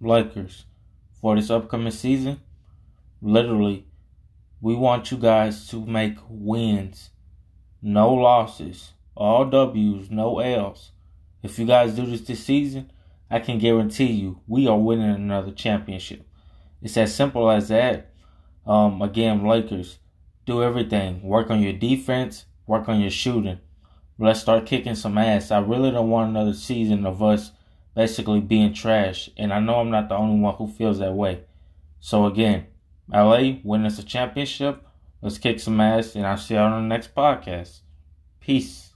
Lakers, for this upcoming season, literally, we want you guys to make wins, no losses, all W's, no L's. If you guys do this this season, I can guarantee you we are winning another championship. It's as simple as that. Um, again, Lakers, do everything. Work on your defense, work on your shooting. Let's start kicking some ass. I really don't want another season of us basically being trash. And I know I'm not the only one who feels that way. So again, LA win us a championship. Let's kick some ass, and I'll see y'all on the next podcast. Peace.